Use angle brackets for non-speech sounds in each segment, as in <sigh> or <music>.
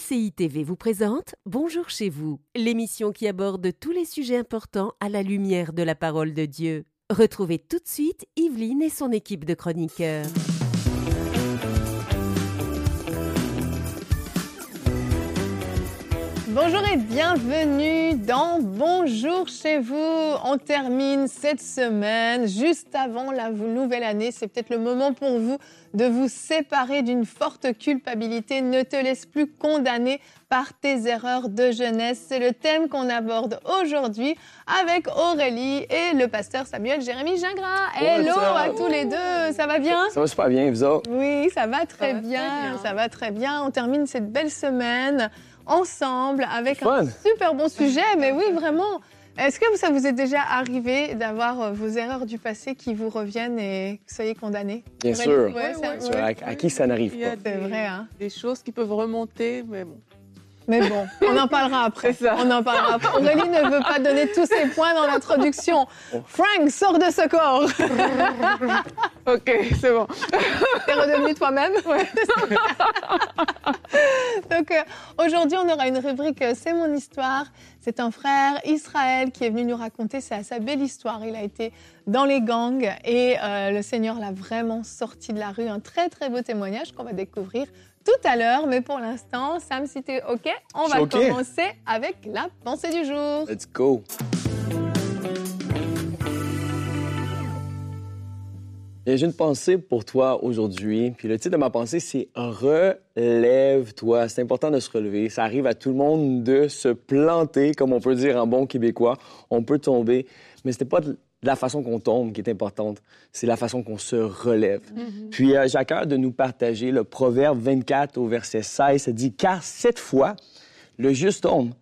MCI TV vous présente Bonjour chez vous, l'émission qui aborde tous les sujets importants à la lumière de la parole de Dieu. Retrouvez tout de suite Yveline et son équipe de chroniqueurs. Bonjour et bienvenue dans Bonjour chez vous. On termine cette semaine juste avant la nouvelle année. C'est peut-être le moment pour vous de vous séparer d'une forte culpabilité. Ne te laisse plus condamner par tes erreurs de jeunesse. C'est le thème qu'on aborde aujourd'hui avec Aurélie et le pasteur Samuel Jérémy Gingras. Hello à tous les deux. Ça va bien? Ça va super bien, vous autres? Oui, ça va très bien. Ça va très bien. On termine cette belle semaine ensemble avec un super bon sujet. Mais oui, vraiment. Est-ce que ça vous est déjà arrivé d'avoir euh, vos erreurs du passé qui vous reviennent et que vous soyez condamné? Bien sûr. À, qui ça n'arrive pas? C'est vrai. Hein? Des choses qui peuvent remonter, mais bon. Mais bon, on en parlera <laughs> après. Ça. On en parlera après. Aurélie ne veut pas donner tous ses points dans l'introduction. Frank, sors de ce corps. <laughs> ok, c'est bon. <laughs> T'es redevenu toi-même Ouais. Donc euh, aujourd'hui, on aura une rubrique euh, C'est mon histoire. C'est un frère Israël qui est venu nous raconter sa, sa belle histoire. Il a été dans les gangs et euh, le Seigneur l'a vraiment sorti de la rue. Un très très beau témoignage qu'on va découvrir tout à l'heure. Mais pour l'instant, Sam, si tu es OK, on va commencer avec la pensée du jour. Let's go. J'ai une pensée pour toi aujourd'hui. Puis le titre de ma pensée, c'est Relève-toi. C'est important de se relever. Ça arrive à tout le monde de se planter, comme on peut dire en bon québécois. On peut tomber, mais ce n'est pas la façon qu'on tombe qui est importante, c'est la façon qu'on se relève. Mm-hmm. Puis euh, j'ai à cœur de nous partager le Proverbe 24 au verset 16. Ça dit Car cette fois, le juste tombe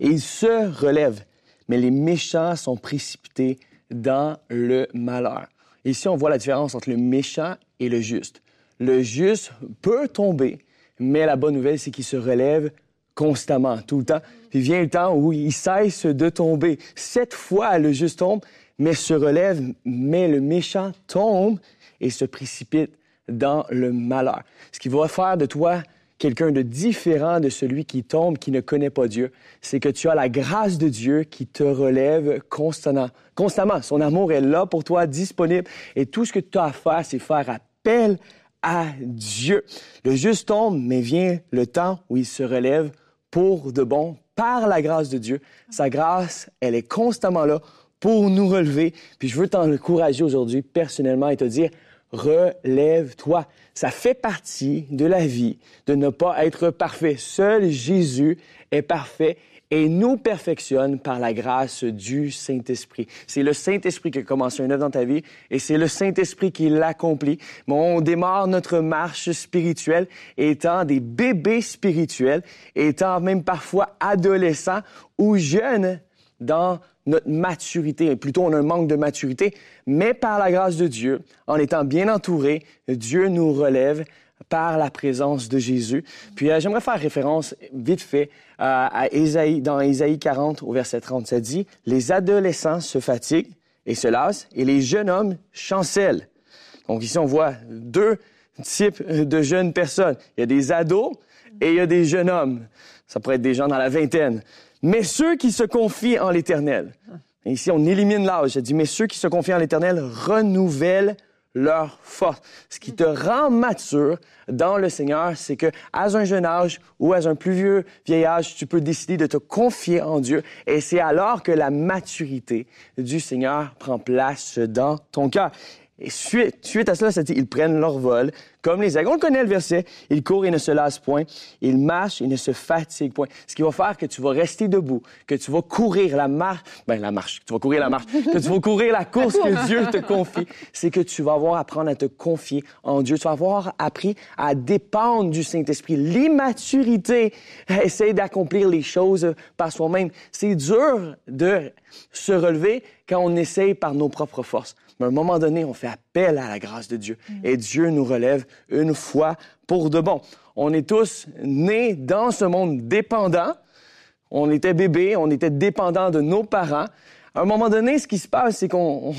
et il se relève, mais les méchants sont précipités dans le malheur. Ici, on voit la différence entre le méchant et le juste. Le juste peut tomber, mais la bonne nouvelle, c'est qu'il se relève constamment, tout le temps. Puis vient le temps où il cesse de tomber. Cette fois, le juste tombe, mais se relève, mais le méchant tombe et se précipite dans le malheur. Ce qui va faire de toi quelqu'un de différent de celui qui tombe, qui ne connaît pas Dieu, c'est que tu as la grâce de Dieu qui te relève constamment. Constamment. Son amour est là pour toi, disponible. Et tout ce que tu as à faire, c'est faire appel à Dieu. Le juste tombe, mais vient le temps où il se relève pour de bon par la grâce de Dieu. Sa grâce, elle est constamment là pour nous relever. Puis je veux t'encourager aujourd'hui personnellement et te dire, relève-toi. Ça fait partie de la vie de ne pas être parfait. Seul Jésus est parfait et nous perfectionne par la grâce du Saint-Esprit. C'est le Saint-Esprit qui a commencé une œuvre dans ta vie et c'est le Saint-Esprit qui l'accomplit. on démarre notre marche spirituelle étant des bébés spirituels, étant même parfois adolescents ou jeunes dans notre maturité. Plutôt, on a un manque de maturité, mais par la grâce de Dieu, en étant bien entouré, Dieu nous relève par la présence de Jésus. Puis euh, j'aimerais faire référence vite fait à Ésaïe, dans Ésaïe 40 au verset 30. Ça dit, les adolescents se fatiguent et se lassent et les jeunes hommes chancellent. Donc ici, on voit deux types de jeunes personnes. Il y a des ados et il y a des jeunes hommes. Ça pourrait être des gens dans la vingtaine. Mais ceux qui se confient en l'Éternel, ici on élimine l'âge, je dis, mais ceux qui se confient en l'Éternel renouvellent leur force. Ce qui te rend mature dans le Seigneur, c'est que à un jeune âge ou à un plus vieux vieil âge, tu peux décider de te confier en Dieu et c'est alors que la maturité du Seigneur prend place dans ton cœur. Et suite, suite à cela, ils prennent leur vol, comme les aigles. On connaît le verset. Ils courent et ne se lassent point. Ils marchent et ne se fatiguent point. Ce qui va faire que tu vas rester debout, que tu vas courir la marche, ben, la marche, tu vas courir la marche, que tu vas courir la <laughs> course que Dieu te confie. C'est que tu vas avoir apprendre à te confier en Dieu. Tu vas avoir appris à dépendre du Saint-Esprit. L'immaturité essaie d'accomplir les choses par soi-même. C'est dur de se relever quand on essaye par nos propres forces. Mais à un moment donné, on fait appel à la grâce de Dieu mm. et Dieu nous relève une fois pour de bon. On est tous nés dans ce monde dépendant. On était bébés, on était dépendants de nos parents. À un moment donné, ce qui se passe, c'est qu'on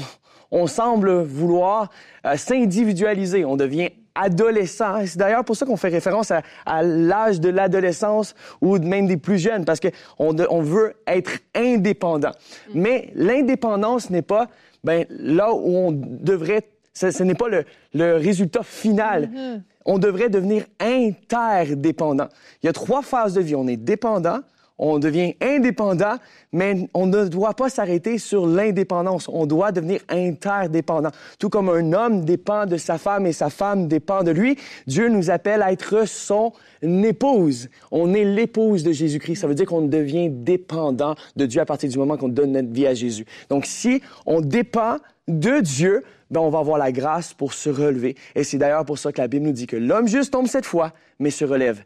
on, semble vouloir euh, s'individualiser. On devient adolescent. C'est d'ailleurs pour ça qu'on fait référence à, à l'âge de l'adolescence ou même des plus jeunes, parce qu'on on veut être indépendant. Mais l'indépendance n'est pas ben, là où on devrait... Ce, ce n'est pas le, le, résultat final. Mm-hmm. On devrait devenir interdépendant. Il y a trois phases de vie. On est dépendant, on devient indépendant, mais on ne doit pas s'arrêter sur l'indépendance. On doit devenir interdépendant. Tout comme un homme dépend de sa femme et sa femme dépend de lui, Dieu nous appelle à être son épouse. On est l'épouse de Jésus-Christ. Ça veut dire qu'on devient dépendant de Dieu à partir du moment qu'on donne notre vie à Jésus. Donc si on dépend de Dieu, ben on va avoir la grâce pour se relever. Et c'est d'ailleurs pour ça que la Bible nous dit que l'homme juste tombe cette fois, mais se relève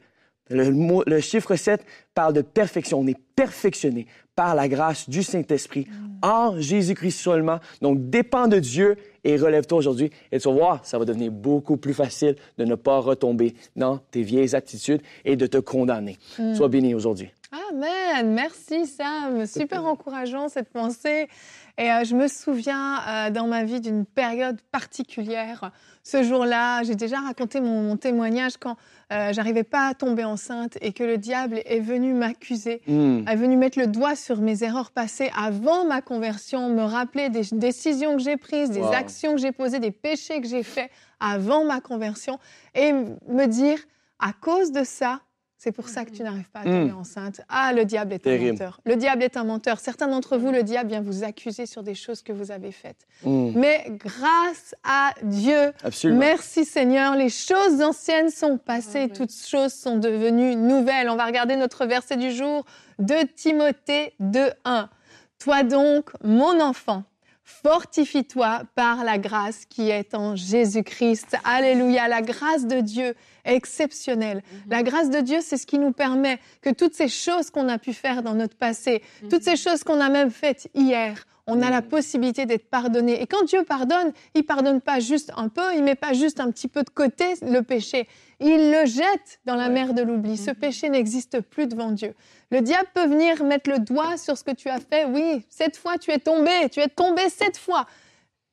le, chiffre 7 parle de perfection. On est perfectionné par la grâce du Saint-Esprit en Jésus-Christ seulement. Donc, dépend de Dieu et relève-toi aujourd'hui. Et tu vas voir, ça va devenir beaucoup plus facile de ne pas retomber dans tes vieilles attitudes et de te condamner. Mm. Sois béni aujourd'hui. Amen. Merci Sam. Super encourageant cette pensée. Et euh, je me souviens euh, dans ma vie d'une période particulière. Ce jour-là, j'ai déjà raconté mon, témoignage quand euh, j'arrivais pas à tomber enceinte et que le diable est venu m'accuser, hmm. est venu mettre le doigt sur mes erreurs passées avant ma conversion, me rappeler des décisions que j'ai prises, des actions que j'ai posées, des péchés que j'ai faits avant ma conversion et me dire à cause de ça, c'est pour ça que tu n'arrives pas à tomber hmm. enceinte. Ah, le diable est un menteur. Le diable est un menteur. Certains d'entre vous, le diable vient vous accuser sur des choses que vous avez faites. Hmm. Mais grâce à Dieu, merci Seigneur, les choses anciennes sont passées, toutes choses sont devenues nouvelles. On va regarder notre verset du jour de Timothée 2.1. Toi donc, mon enfant, Fortifie-toi par la grâce qui est en Jésus-Christ. Alléluia. La grâce de Dieu est exceptionnelle. Mhm. La grâce de Dieu, c'est ce qui nous permet que toutes ces choses qu'on a pu faire dans notre passé, toutes ces choses qu'on a même faites hier, on a la possibilité d'être pardonné. Et quand Dieu pardonne, il pardonne pas juste un peu, il met pas juste un petit peu de côté le péché. Il le jette dans la mer de l'oubli. Ce mhm. péché n'existe plus devant Dieu. Le diable peut venir mettre le doigt sur ce que tu as fait. Oui, cette fois tu es tombé, tu es tombé cette fois.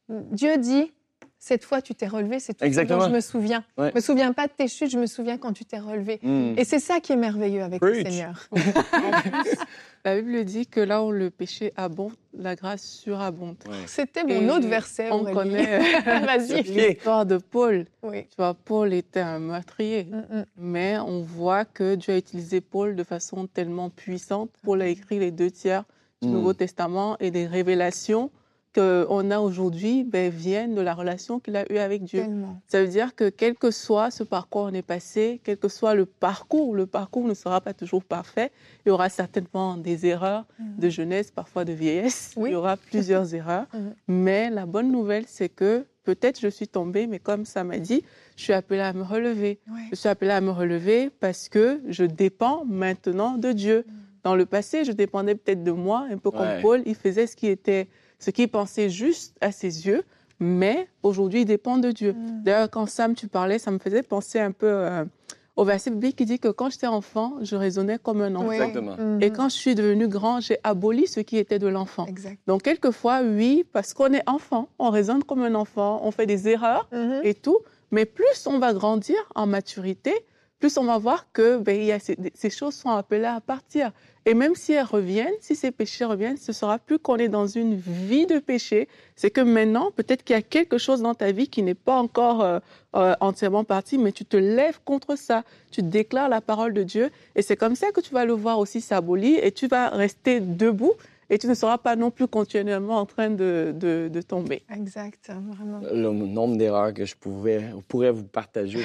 Dieu dit, cette fois tu t'es relevé, c'est tout Exactement. je me souviens. Je ne me souviens pas de tes chutes, je me souviens quand tu t'es relevé. Hmm. Et c'est ça qui est merveilleux avec le Seigneur. <laughs> la Bible dit que là où le péché abonde, la grâce surabonde. C'était mon autre verset. On connaît euh, <laughs> <laughs> l'histoire de Paul. Tu vois, Paul était un meurtrier, mm, mm. mais on voit que Dieu a utilisé Paul de façon tellement puissante. Paul a écrit les deux tiers du mm. Nouveau Testament et des révélations qu'on a aujourd'hui ben, viennent de la relation qu'il a eue avec Dieu. Ça veut dire que quel que soit ce parcours on est passé, quel que soit le parcours, le parcours ne sera pas toujours parfait. Il y aura certainement des erreurs mm. de jeunesse, parfois de vieillesse. Il y aura plusieurs <laughs> erreurs. Mm. Mais la bonne nouvelle, c'est que peut-être je suis tombée, mais comme ça m'a dit, je suis appelée à me relever. Je suis appelée à me relever parce que je dépends maintenant de Dieu. Mm. Dans le passé, je dépendais peut-être de moi, un peu comme Paul. Il faisait ce qui était ce qu'il pensait juste à ses yeux, mais aujourd'hui, il dépend de Dieu. Mm. D'ailleurs, quand Sam, tu parlais, ça me faisait penser un peu euh, au verset biblique qui dit que quand j'étais enfant, je raisonnais comme un enfant. Exactement. Mm-hmm. Et quand je suis devenu grand, j'ai aboli ce qui était de l'enfant. Donc, quelquefois, oui, parce qu'on est enfant, on raisonne comme un enfant, on fait des erreurs mm-hmm. et tout, mais plus on va grandir en maturité, plus on va voir que ben, ces, choses sont appelées à partir. Et même si elles reviennent, si ces péchés reviennent, ce sera plus qu'on est dans une vie de péché. C'est que maintenant, peut-être qu'il y a quelque chose dans ta vie qui n'est pas encore euh, euh, entièrement parti, mais tu te lèves contre ça. Tu déclares la parole de Dieu. Et c'est comme ça que tu vas le voir aussi s'abolir et tu vas rester debout et tu ne seras pas non plus continuellement en train de, de, tomber. Exact, vraiment. Le nombre d'erreurs que je pouvais, pourrais vous partager,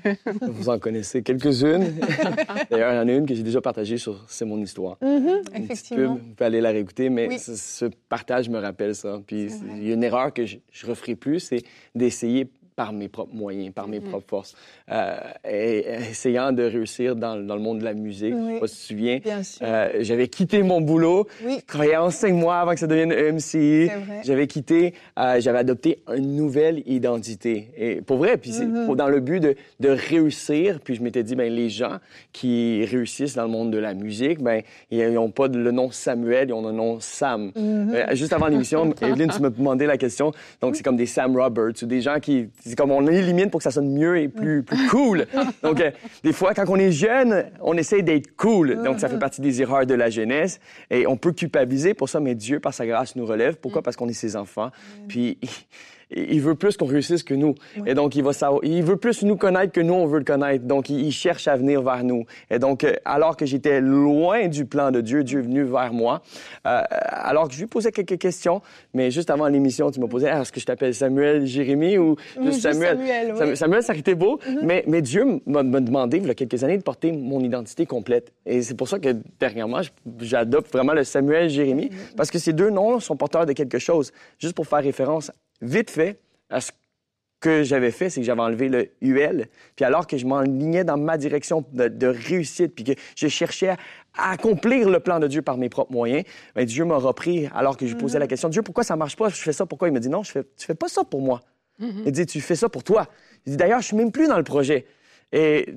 <laughs> vous en connaissez quelques-unes. <laughs> D'ailleurs, il y en a une que j'ai déjà partagée sur C'est mon histoire. Mm-hmm, effectivement. vous pouvez aller la réécouter, mais ce, partage me rappelle ça. Puis il y a une erreur que je ne referai plus, c'est d'essayer par mes propres moyens, par mes mm-hmm. propres forces, euh, et, essayant de réussir dans, dans, le monde de la musique. Oui. Je sais pas si tu te souviens. Euh, j'avais quitté mon boulot, oui. travaillais en cinq mois avant que ça devienne MC. J'avais quitté, euh, j'avais adopté une nouvelle identité. Et pour vrai, puis mm-hmm. dans le but de, de, réussir, puis je m'étais dit, ben les gens qui réussissent dans le monde de la musique, ben ils n'ont pas le nom Samuel, ils ont le nom Sam. Mm-hmm. Euh, juste avant l'émission, <laughs> Evelyne, tu me demandais la question. Donc c'est comme des Sam Roberts ou des gens qui C'est comme on élimine pour que ça sonne mieux et plus, plus cool. Donc, euh, des fois, quand on est jeune, on essaie d'être cool. Donc, ça fait partie des erreurs de la jeunesse. Et on peut culpabiliser pour ça, mais Dieu, par sa grâce, nous relève. Pourquoi? Parce qu'on est ses enfants. Puis, il veut plus qu'on réussisse que nous. Et donc, il va savoir, il veut plus nous connaître que nous, on veut le connaître. Donc, il, cherche à venir vers nous. Et donc, euh, alors que j'étais loin du plan de Dieu, Dieu est venu vers moi. Euh, alors que je lui posais quelques questions, mais juste avant l'émission, tu m'as posé, est-ce que je t'appelle Samuel, Jérémie ou juste Samuel? Samuel, Samuel, ça été beau. Mm-hmm. mais, mais Dieu m'a demandé, il y a quelques années, de porter mon identité complète. Et c'est pour ça que, dernièrement, j'adopte vraiment le Samuel, Jérémie, mm-hmm. parce que ces deux noms sont porteurs de quelque chose. Juste pour faire référence vite fait, à ce que j'avais fait, c'est que j'avais enlevé le UL. Puis alors que je m'enlignais dans ma direction de, réussite, puis que je cherchais à, accomplir le plan de Dieu par mes propres moyens, bien, Dieu m'a repris alors que je posais la mm-hmm. question, Dieu, pourquoi ça marche pas? Je fais ça, pourquoi? Il me dit, non, je fais, tu fais pas ça pour moi. Mm-hmm. Il dit, tu fais ça pour toi. Il dit, d'ailleurs, je suis même plus dans le projet. Et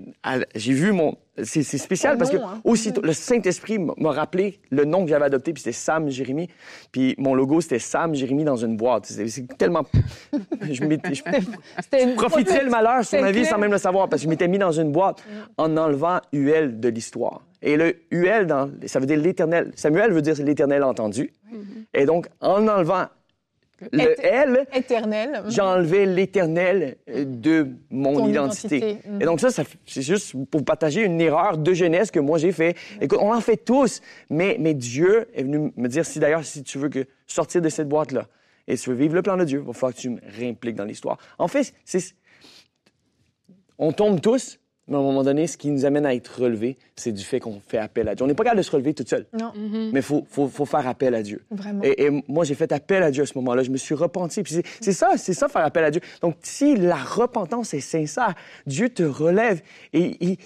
j'ai vu mon. C'est spécial parce que hein. aussitôt, le Saint-Esprit m'a rappelé le nom que j'avais adopté, puis c'était Sam Jérémy. Puis mon logo, c'était Sam Jérémy dans une boîte. C'est tellement. <laughs> je, je profiterais le malheur sur ma vie sans même le savoir, parce que je m'étais mis dans une boîte en enlevant UL de l'histoire. Et le UL, dans, ça veut dire l'éternel. Samuel veut dire l'éternel entendu. Et donc, en enlevant le L, éternel. j'ai enlevé l'éternel euh, de mon identité. Et donc ça, c'est juste pour partager une erreur de jeunesse que moi j'ai fait. Écoute, on en fait tous, mais, mais Dieu est venu me dire, si d'ailleurs, si tu veux que sortir de cette boîte-là, et si tu veux vivre le plan de Dieu, il va falloir que tu me réimpliques dans l'histoire. En fait, c'est, on tombe tous, mais à un moment donné, ce qui nous amène à être relevés, c'est du fait qu'on fait appel à Dieu. On n'est pas capable de se relever tout seul. Non. Mais il faut, faut, faut, faire appel à Dieu. Vraiment. Et, moi, j'ai fait appel à Dieu à ce moment-là. Je me suis repenti. Puis c'est ça, c'est ça, faire appel à Dieu. Donc, si la repentance est sincère, Dieu te relève et il,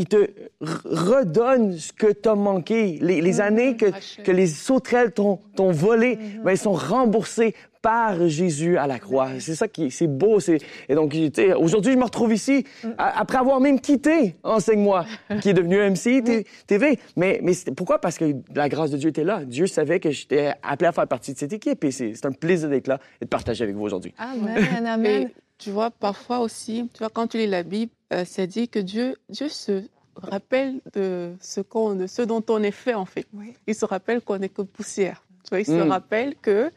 il te redonne ce que tu as manqué. Les, les années que, que les sauterelles t'ont volé, mm-hmm. ben, ils sont remboursés par Jésus à la croix. C'est ça qui c'est beau. Et donc, aujourd'hui, je me retrouve ici, après avoir même quitté Enseigne-moi, qui est devenu MC TV. Mais, mais pourquoi? Parce que la grâce de Dieu était là. Dieu savait que j'étais appelé à faire partie de cette équipe. Et c'est un plaisir d'être là et de partager avec vous aujourd'hui. Amen, amen. tu vois, parfois aussi, tu vois, quand tu lis la Bible, euh, ça dit que Dieu, Dieu se rappelle de ce, qu'on, ce dont on est fait, en fait. Il se rappelle qu'on n'est que poussière. Tu vois, il se mm. rappelle que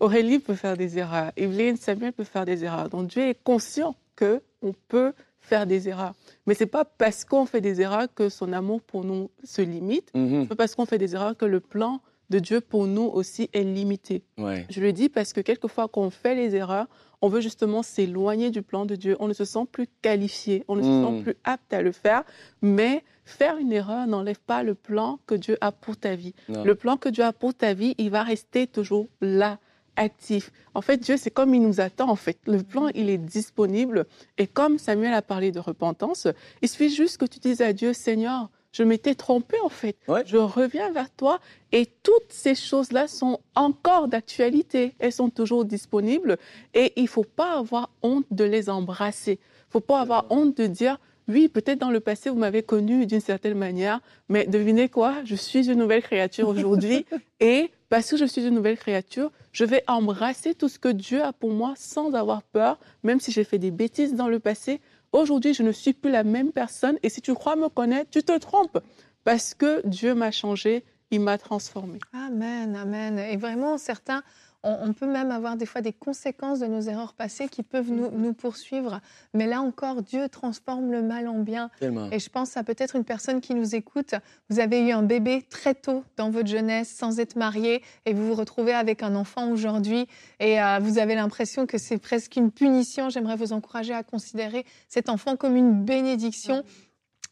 Aurélie peut faire des erreurs, Evelyne, Samuel peut faire des erreurs. Donc Dieu est conscient que on peut faire des erreurs. Mais c'est pas parce qu'on fait des erreurs que son amour pour nous se limite. Mm-hmm. C'est pas parce qu'on fait des erreurs que le plan de Dieu pour nous aussi est limité. Je le dis parce que quelquefois, quand on fait les erreurs, on veut justement s'éloigner du plan de Dieu. On ne se sent plus qualifié, on ne se sent mm. plus apte à le faire. Mais faire une erreur n'enlève pas le plan que Dieu a pour ta vie. Le plan que Dieu a pour ta vie, il va rester toujours là actif. En fait, Dieu, c'est comme il nous attend, en fait. Le plan, il est disponible. Et comme Samuel a parlé de repentance, il suffit juste que tu dises à Dieu, Seigneur, je m'étais trompé, en fait. Je reviens vers toi. Et toutes ces choses-là sont encore d'actualité. Elles sont toujours disponibles. Et il ne faut pas avoir honte de les embrasser. Il ne faut pas avoir honte de dire, oui, peut-être dans le passé, vous m'avez connu d'une certaine manière, mais devinez quoi? Je suis une nouvelle créature aujourd'hui <laughs> et parce que je suis une nouvelle créature, je vais embrasser tout ce que Dieu a pour moi sans avoir peur, même si j'ai fait des bêtises dans le passé. Aujourd'hui, je ne suis plus la même personne et si tu crois me connaître, tu te trompes parce que Dieu m'a changé, il m'a transformé. Amen, amen. Et vraiment, certains on, peut même avoir des fois des conséquences de nos erreurs passées qui peuvent nous, mm-hmm. poursuivre. Mais là encore, Dieu transforme le mal en bien. Et je pense à peut-être une personne qui nous écoute. Vous avez eu un bébé très tôt dans votre jeunesse sans être marié et vous vous retrouvez avec un enfant aujourd'hui et euh, vous avez l'impression que c'est presque une punition. J'aimerais vous encourager à considérer cet enfant comme une bénédiction. Mm-hmm.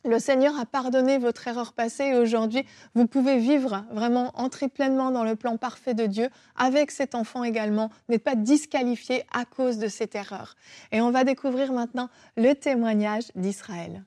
Le Seigneur a pardonné votre erreur passée et aujourd'hui, vous pouvez vivre vraiment, entrer pleinement dans le plan parfait de Dieu avec cet enfant également. n'êtes pas disqualifié à cause de cette erreur. Et on va découvrir maintenant le témoignage d'Israël.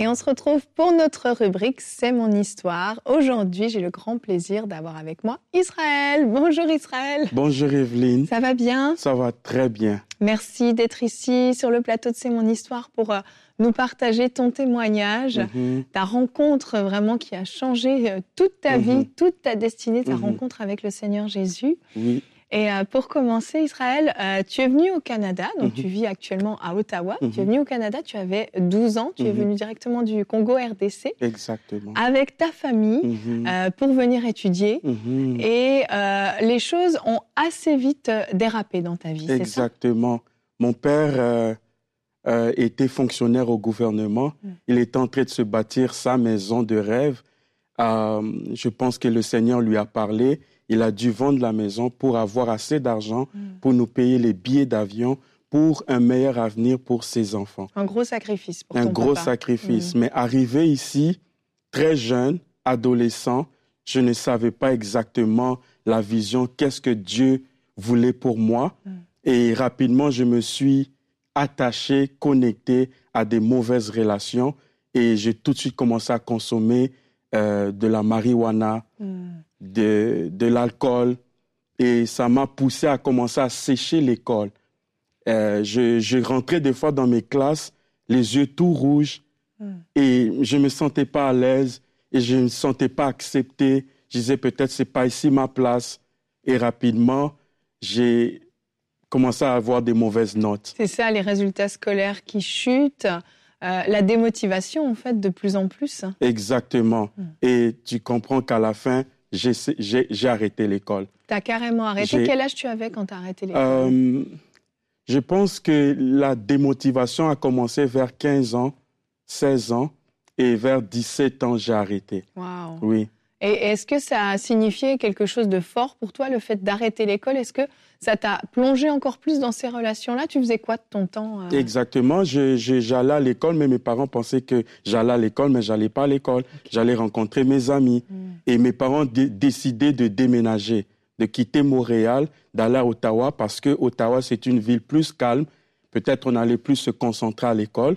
Et on se retrouve pour notre rubrique C'est mon histoire. Aujourd'hui, j'ai le grand plaisir d'avoir avec moi Israël. Bonjour Israël. Bonjour Evelyne. Ça va bien? Ça va très bien. Merci d'être ici sur le plateau de C'est mon histoire pour euh, nous partager ton témoignage, mhm. ta rencontre vraiment qui a changé euh, toute ta mhm. vie, toute ta destinée, ta mhm. rencontre avec le Seigneur Jésus. Oui. Et euh, pour commencer, Israël, euh, tu es venu au Canada, donc tu mhm. vis actuellement à Ottawa. Tu es mhm. venu au Canada, tu avais 12 ans, tu es mhm. venu directement du Congo RDC. Exactement. Avec ta famille euh, pour venir étudier. Et les choses ont assez vite dérapé dans ta vie, Exactement. Mon père était fonctionnaire au gouvernement. Mm. Il était en train de se bâtir sa maison de rêve. je pense que le Seigneur lui a parlé il a dû vendre la maison pour avoir assez d'argent mm. pour nous payer les billets d'avion pour un meilleur avenir pour ses enfants. Un gros sacrifice pour Un gros papa. sacrifice. Mm. Mais arrivé ici, très jeune, adolescent, je ne savais pas exactement la vision, qu'est-ce que Dieu voulait pour moi. Mm. Et rapidement, je me suis attaché, connecté à des mauvaises relations et j'ai tout de suite commencé à consommer euh, de la marijuana, de, de l'alcool et ça m'a poussé à commencer à sécher l'école. Euh, je, je, rentrais des fois dans mes classes, les yeux tout rouges, hmm. et je ne me sentais pas à l'aise et je ne me sentais pas accepté. Je disais peut-être c'est pas ici ma place. Et rapidement, j'ai commencé à avoir des mauvaises notes. C'est ça, les résultats scolaires qui chutent. Euh, la démotivation, en fait, de plus en plus. Exactement. Hmm. Et tu comprends qu'à la fin, j'ai arrêté l'école. Tu as carrément arrêté? Quel âge tu avais quand tu as arrêté l'école? Euh, Je pense que la démotivation a commencé vers 15 ans, 16 ans, et vers 17 ans, j'ai arrêté. Wow. Oui. Et est-ce que ça a signifié quelque chose de fort pour toi, le fait d'arrêter l'école? Est-ce que ça t'a plongé encore plus dans ces relations-là? Tu faisais quoi de ton temps euh? Exactement. J'allais à l'école, mais mes parents pensaient que j'allais à l'école, mais j'allais pas à l'école. J'allais rencontrer mes amis. Hmm. Et mes parents décidaient de déménager, de quitter Montréal, d'aller à Ottawa, parce que Ottawa, c'est une ville plus calme. Peut-être on allait plus se concentrer à l'école.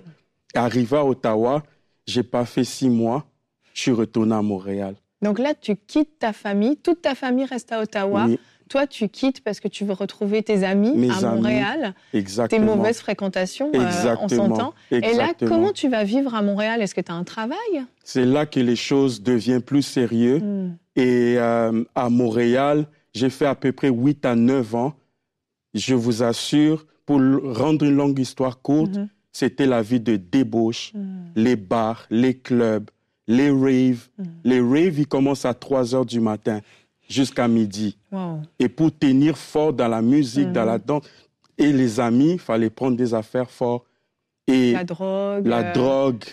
Arrivé à Ottawa, j'ai pas fait six mois. Je suis retourné à Montréal. Donc là, tu quittes ta famille, toute ta famille reste à Ottawa. Toi, tu quittes parce que tu veux retrouver tes amis à Montréal. Exactement. Tes mauvaises fréquentations, euh, on s'entend. Et là, comment tu vas vivre à Montréal? Est-ce que tu as un travail? C'est là que les choses deviennent plus sérieuses. Hmm. Et euh, à Montréal, j'ai fait à peu près 8 à 9 ans. Je vous assure, pour rendre une longue histoire courte, mhm. c'était la vie de débauche, hmm. les bars, les clubs, les raves. Mm. Les raves, ils commencent à 3 heures du matin jusqu'à midi. Et pour tenir fort dans la musique, dans la mm. danse, et les amis, il fallait prendre des affaires fortes. Et la drogue. La euh. drogue,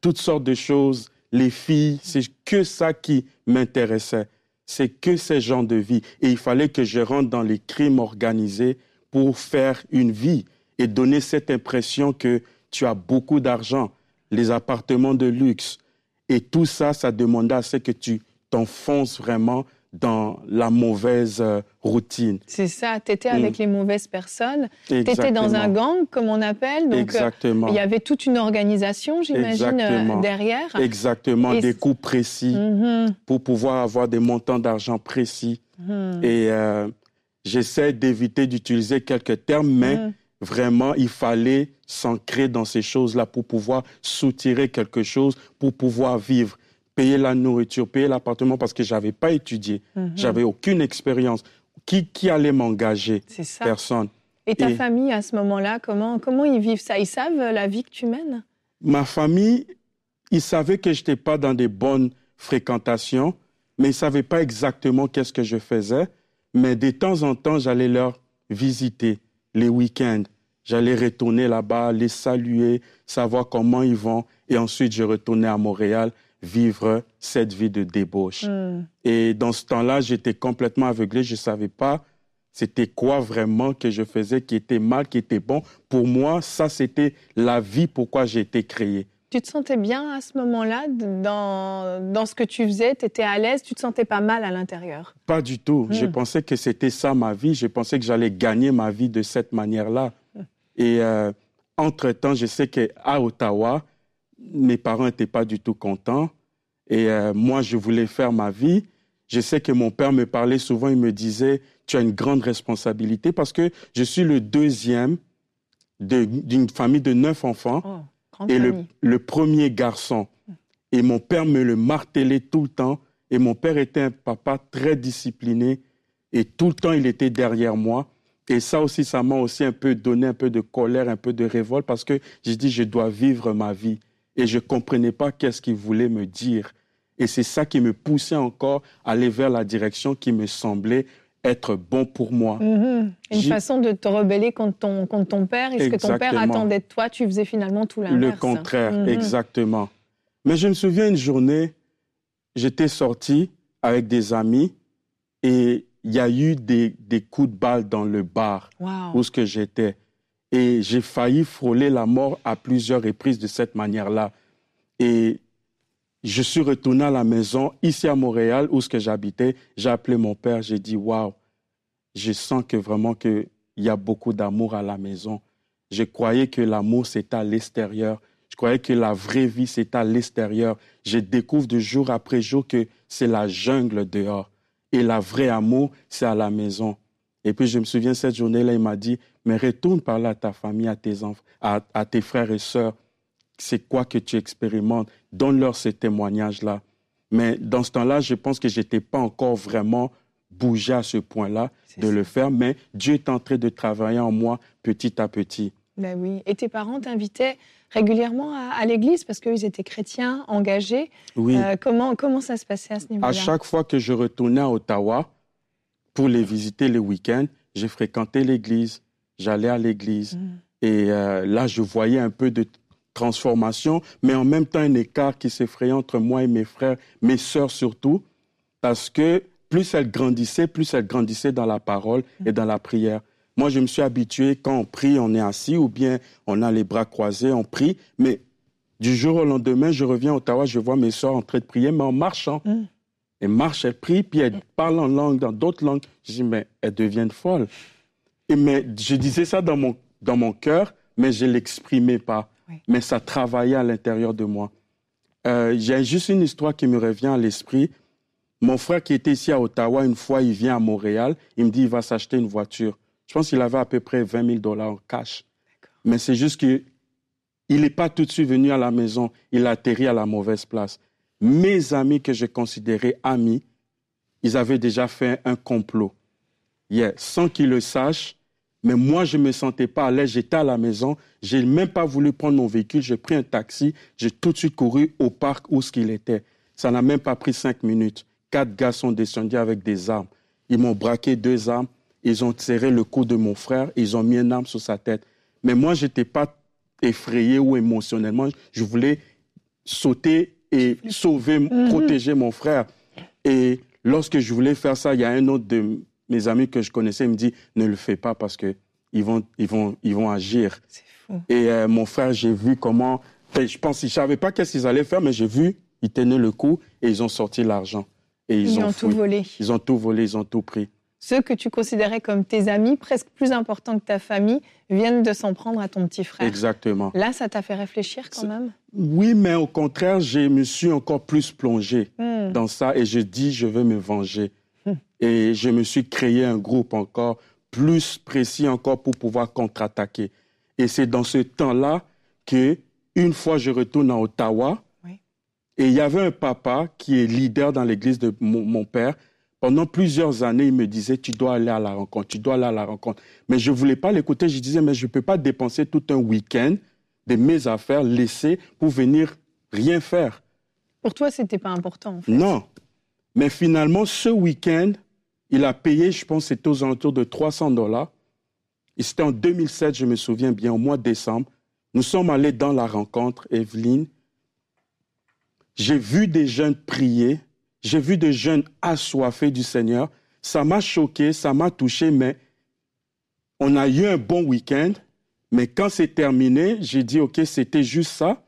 toutes sortes de choses. Les filles, c'est que ça qui m'intéressait. C'est que ces gens de vie. Et il fallait que je rentre dans les crimes organisés pour faire une vie et donner cette impression que tu as beaucoup d'argent, les appartements de luxe, et tout ça, ça demandait à ce que tu t'enfonces vraiment dans la mauvaise euh, routine. C'est ça, tu étais avec mm. les mauvaises personnes, tu étais dans un gang, comme on appelle, donc euh, Exactement. il y avait toute une organisation, j'imagine, euh, derrière. Exactement, des coûts précis mm-hmm. pour pouvoir avoir des montants d'argent précis. Mm. Et j'essaie d'éviter d'utiliser quelques termes, mais mm. Vraiment, il fallait s'ancrer dans ces choses-là pour pouvoir soutirer quelque chose, pour pouvoir vivre, payer la nourriture, payer l'appartement parce que j'avais pas étudié, mhm. j'avais aucune expérience. Qui, qui allait m'engager? Personne. Et ta famille à ce moment-là, comment, comment ils vivent ça? Ils savent la vie que tu mènes? Ma famille, ils savaient que je n'étais pas dans des bonnes fréquentations, mais ils ne savaient pas exactement qu'est-ce que je faisais. Mais de temps en temps, j'allais leur visiter les week-ends. J'allais retourner là-bas, les saluer, savoir comment ils vont. Et ensuite, je retournais à Montréal vivre cette vie de débauche. Hmm. Et dans ce temps-là, j'étais complètement aveuglé. Je ne savais pas c'était quoi vraiment que je faisais qui était mal, qui était bon. Pour moi, ça, c'était la vie pourquoi j'ai été créé. Tu te sentais bien à ce moment-là dans, dans ce que tu faisais? Tu étais à l'aise? Tu te sentais pas mal à l'intérieur? Pas du tout. Je hmm. pensais que c'était ça ma vie. Je pensais que j'allais gagner ma vie de cette manière-là. Et euh, entre-temps, je sais qu'à Ottawa, mes parents n'étaient pas du tout contents. Et euh, moi, je voulais faire ma vie. Je sais que mon père me parlait souvent, il me disait, tu as une grande responsabilité parce que je suis le deuxième d'une famille de neuf enfants oh, et le, le, premier garçon. Et mon père me le martelait tout le temps. Et mon père était un papa très discipliné et tout le temps il était derrière moi. Et ça aussi, ça m'a aussi un peu donné un peu de colère, un peu de révolte parce que j'ai dit, je dois vivre ma vie. Et je ne comprenais pas qu'est-ce qu'il voulait me dire. Et c'est ça qui me poussait encore à aller vers la direction qui me semblait être bon pour moi. Mm-hmm. Une façon de te rebeller contre ton, contre ton père. Et ce que ton père attendait de toi, tu faisais finalement tout l'inverse. Le contraire, mm-hmm. exactement. Mais je me souviens une journée, j'étais sorti avec des amis et il y a eu des, des, coups de balle dans le bar où ce que j'étais. Et j'ai failli frôler la mort à plusieurs reprises de cette manière-là. Et je suis retourné à la maison, ici à Montréal, où ce que j'habitais. J'ai appelé mon père, j'ai dit, waouh, je sens que vraiment qu'il y a beaucoup d'amour à la maison. Je croyais que l'amour, c'était à l'extérieur. Je croyais que la vraie vie, c'était à l'extérieur. Je découvre de jour après jour que c'est la jungle dehors. Et la vraie amour, c'est à la maison. Et puis je me souviens cette journée-là, il m'a dit, mais retourne parler à ta famille, à tes enfants, à, tes frères et sœurs. C'est quoi que tu expérimentes Donne-leur ces témoignages-là. Mais dans ce temps-là, je pense que je n'étais pas encore vraiment bougé à ce point-là de le faire, mais Dieu est en train de travailler en moi petit à petit. Ben oui. Et tes parents t'invitaient régulièrement à, l'église parce qu'ils étaient chrétiens, engagés. Oui. Euh, comment, comment ça se passait à ce niveau-là? À chaque fois que je retournais à Ottawa pour les visiter le week-end, j'ai fréquenté l'église, j'allais à l'église. Mm. Et euh, là, je voyais un peu de transformation, mais en même temps un écart qui s'effrayait entre moi et mes frères, mes sœurs surtout, parce que plus elles grandissaient, plus elles grandissaient dans la parole et dans la prière. Moi, je me suis habitué, quand on prie, on est assis ou bien on a les bras croisés, on prie. Mais du jour au lendemain, je reviens à Ottawa, je vois mes soeurs en train de prier, mais en marchant. Mm. Elles marchent, elles prient, puis elles parlent en langue, dans d'autres langues. Je dis, mais elles deviennent folles. Et mais je disais ça dans mon, dans mon cœur, mais je ne l'exprimais pas. Mais ça travaillait à l'intérieur de moi. Euh, J'ai juste une histoire qui me revient à l'esprit. Mon frère qui était ici à Ottawa, une fois, il vient à Montréal, il me dit, il va s'acheter une voiture. Je pense qu'il avait à peu près 20 000 dollars en cash. Mais c'est juste qu'il n'est pas tout de suite venu à la maison. Il a atterri à la mauvaise place. Mes amis que je considérais amis, ils avaient déjà fait un complot. sans qu'ils le sachent, mais moi, je ne me sentais pas à l'aise. J'étais à la maison. Je n'ai même pas voulu prendre mon véhicule. J'ai pris un taxi. J'ai tout de suite couru au parc où ce qu'il était. Ça n'a même pas pris cinq minutes. Quatre gars sont descendus avec des armes. Ils m'ont braqué deux armes. Ils ont serré le cou de mon frère, ils ont mis une arme sur sa tête. Mais moi, je n'étais pas effrayé ou émotionnellement. Je voulais sauter et sauver, mhm. protéger mon frère. Et lorsque je voulais faire ça, il y a un autre de mes amis que je connaissais, me dit, ne le fais pas parce qu'ils vont, ils vont, ils vont agir. Et euh, mon frère, j'ai vu comment, je pense, je ne savais pas qu'est-ce qu'ils allaient faire, mais j'ai vu, ils tenaient le coup et ils ont sorti l'argent. Et ils, ont, tout volé. Ils ont tout volé, ils ont tout pris ceux que tu considérais comme tes amis, presque plus importants que ta famille, viennent de s'en prendre à ton petit frère. Exactement. Là, ça t'a fait réfléchir quand même? Oui, mais au contraire, je me suis encore plus plongé hmm. dans ça et je dis, je veux me venger. Hmm. Et je me suis créé un groupe encore plus précis encore pour pouvoir contre-attaquer. Et c'est dans ce temps-là que, une fois, je retourne à Ottawa. Et il y avait un papa qui est leader dans l'église de mon père, pendant plusieurs années, il me disait, tu dois aller à la rencontre, tu dois aller à la rencontre. Mais je ne voulais pas l'écouter. Je disais, mais je ne peux pas dépenser tout un week-end de mes affaires laissées pour venir rien faire. Pour toi, ce n'était pas important. Non. Mais finalement, ce week-end, il a payé, je pense, c'était aux alentours de 300 dollars. Et c'était en 2007, je me souviens bien, au mois de décembre. Nous sommes allés dans la rencontre, Evelyne. J'ai vu des jeunes prier j'ai vu des jeunes assoiffés du Seigneur. Ça m'a choqué, ça m'a touché, mais on a eu un bon week-end. Mais quand c'est terminé, j'ai dit, OK, c'était juste ça.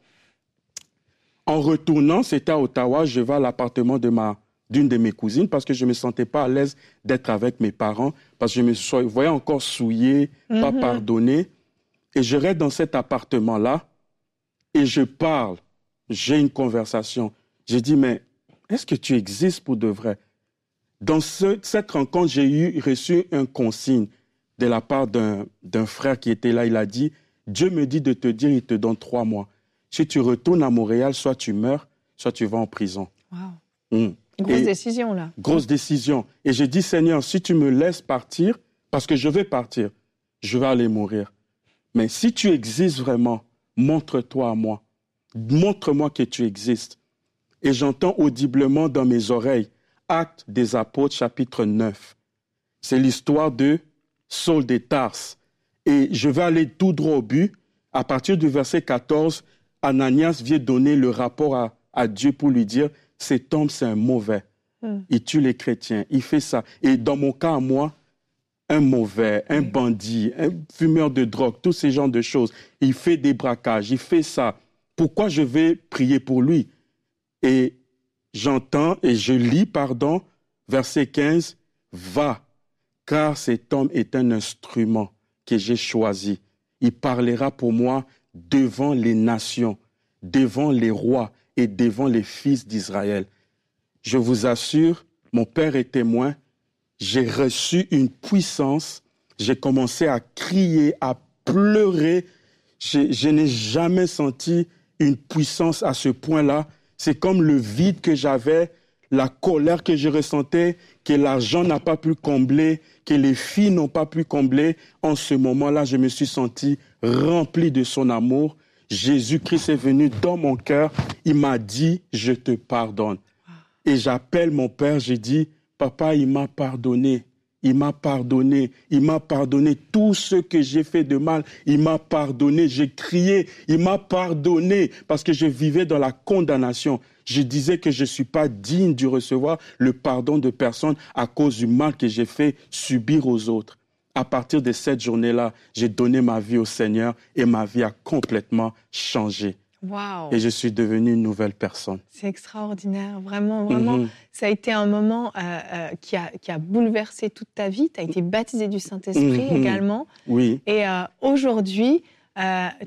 En retournant, c'était à Ottawa, je vais à l'appartement de ma d'une de mes cousines parce que je ne me sentais pas à l'aise d'être avec mes parents, parce que je me voyais encore souillé, pas mhm. pardonné. Et je reste dans cet appartement-là et je parle j'ai une conversation. J'ai dit, mais est-ce que tu existes pour de vrai? Dans cette rencontre, j'ai eu reçu un consigne de la part d'un frère qui était là. Il a dit, Dieu me dit de te dire, il te donne trois mois. Si tu retournes à Montréal, soit tu meurs, soit tu vas en prison. Wow. Grosse décision, là. Grosse décision. Et j'ai dit, Seigneur, si tu me laisses partir, parce que je vais partir, je vais aller mourir. Mais si tu existes vraiment, montre-toi à moi. Montre-moi que tu existes. Et j'entends audiblement dans mes oreilles, Acte des Apôtres, chapitre 9. C'est l'histoire de Saul de Tarse. Et je vais aller tout droit au but. À partir du verset 14, Ananias vient donner le rapport à, à Dieu pour lui dire, cet homme, c'est un mauvais. Hmm. Il tue les chrétiens, il fait ça. Et dans mon cas, moi, un mauvais, un bandit, un fumeur de drogue, tous ces genres de choses. Il fait des braquages, il fait ça. Pourquoi je vais prier pour lui? Et j'entends et je lis, pardon, verset 15, va, car cet homme est un instrument que j'ai choisi. Il parlera pour moi devant les nations, devant les rois et devant les fils d'Israël. Je vous assure, mon Père est témoin, j'ai reçu une puissance, j'ai commencé à crier, à pleurer. Je, je n'ai jamais senti une puissance à ce point-là. C'est comme le vide que j'avais, la colère que je ressentais, que l'argent n'a pas pu combler, que les filles n'ont pas pu combler. En ce moment-là, je me suis senti rempli de son amour. Jésus-Christ est venu dans mon cœur. Il m'a dit, je te pardonne. Et j'appelle mon Père, j'ai dit, Papa, il m'a pardonné. Il m'a pardonné. Il m'a pardonné tout ce que j'ai fait de mal. Il m'a pardonné. J'ai crié. Il m'a pardonné parce que je vivais dans la condamnation. Je disais que je ne suis pas digne de recevoir le pardon de personne à cause du mal que j'ai fait subir aux autres. À partir de cette journée-là, j'ai donné ma vie au Seigneur et ma vie a complètement changé. Et je suis devenue une nouvelle personne. C'est extraordinaire, vraiment, vraiment. Mhm. Ça a été un moment euh, euh, qui, a, qui, a, bouleversé toute ta vie. Tu as été baptisé du Saint-Esprit mhm. également. Oui. Et euh, aujourd'hui,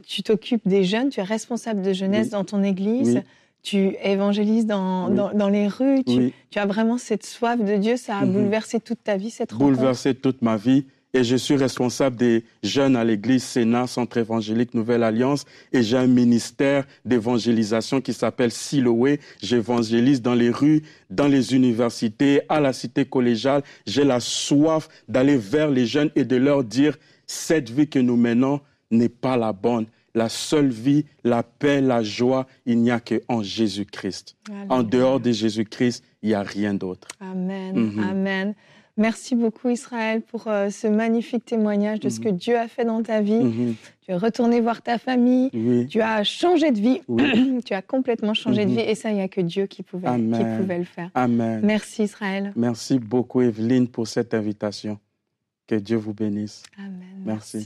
tu t'occupes des jeunes, tu es responsable de jeunesse dans ton église. Tu évangélises dans, dans, les rues, tu, tu, as vraiment cette soif de Dieu, ça a mhm. bouleversé toute ta vie, cette rencontre Bouleversé toute ma vie et je suis responsable des jeunes à l'église Sénat, Centre évangélique Nouvelle Alliance, et j'ai un ministère d'évangélisation qui s'appelle Siloé. J'évangélise dans les rues, dans les universités, à la cité collégiale. J'ai la soif d'aller vers les jeunes et de leur dire, cette vie que nous menons n'est pas la bonne. La seule vie, la paix, la joie, il n'y a qu'en Jésus-Christ. En dehors de Jésus-Christ, il n'y a rien d'autre. Amen. Mhm. Amen. Merci beaucoup Israël pour euh, ce magnifique témoignage de ce mhm. que Dieu a fait dans ta vie. Mhm. Tu es retourné voir ta famille, tu as changé de vie, <clears throat> tu as complètement changé de mhm. vie et ça, il n'y a que Dieu qui pouvait, qui pouvait le faire. Amen. Merci Israël. Merci beaucoup Evelyne pour cette invitation. Que Dieu vous bénisse. Amen. Merci.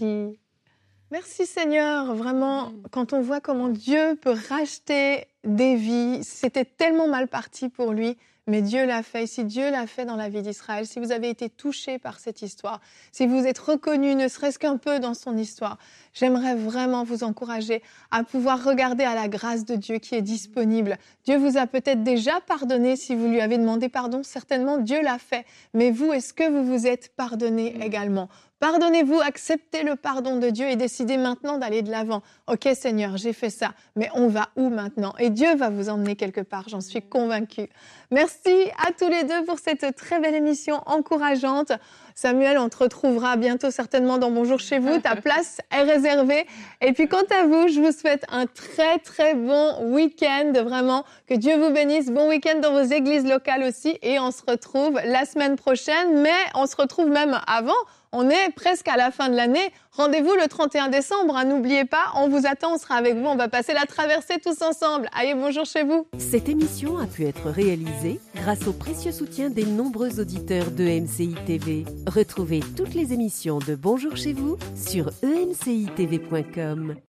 Merci. Seigneur, vraiment, quand on voit comment Dieu peut racheter des vies, c'était tellement mal parti pour lui mais Dieu l'a fait. Et si Dieu l'a fait dans la vie d'Israël, si vous avez été touché par cette histoire, si vous êtes reconnu ne serait-ce qu'un peu dans son histoire, j'aimerais vraiment vous encourager à pouvoir regarder à la grâce de Dieu qui est disponible. Dieu vous a peut-être déjà pardonné si vous lui avez demandé pardon. Certainement, Dieu l'a fait. Mais vous, est-ce que vous vous êtes pardonné également? Pardonnez-vous, acceptez le pardon de Dieu et décidez maintenant d'aller de l'avant. Ok Seigneur, j'ai fait ça, mais on va où maintenant? Et Dieu va vous emmener quelque part, j'en suis convaincue. Merci à tous les deux pour cette très belle émission encourageante. Samuel, on te retrouvera bientôt certainement dans Bonjour chez vous. Ta <laughs> place est réservée. Et puis quant à vous, je vous souhaite un très très bon week-end. Vraiment, que Dieu vous bénisse. Bon week-end dans vos églises locales aussi. Et on se retrouve la semaine prochaine. Mais on se retrouve même avant on est presque à la fin de l'année. Rendez-vous le 31 décembre. Hein, n'oubliez pas, on vous attend, on sera avec vous. On va passer la traversée tous ensemble. Allez, bonjour chez vous. Cette émission a pu être réalisée grâce au précieux soutien des nombreux auditeurs de MCI TV. Retrouvez toutes les émissions de Bonjour chez vous sur emcitv.com.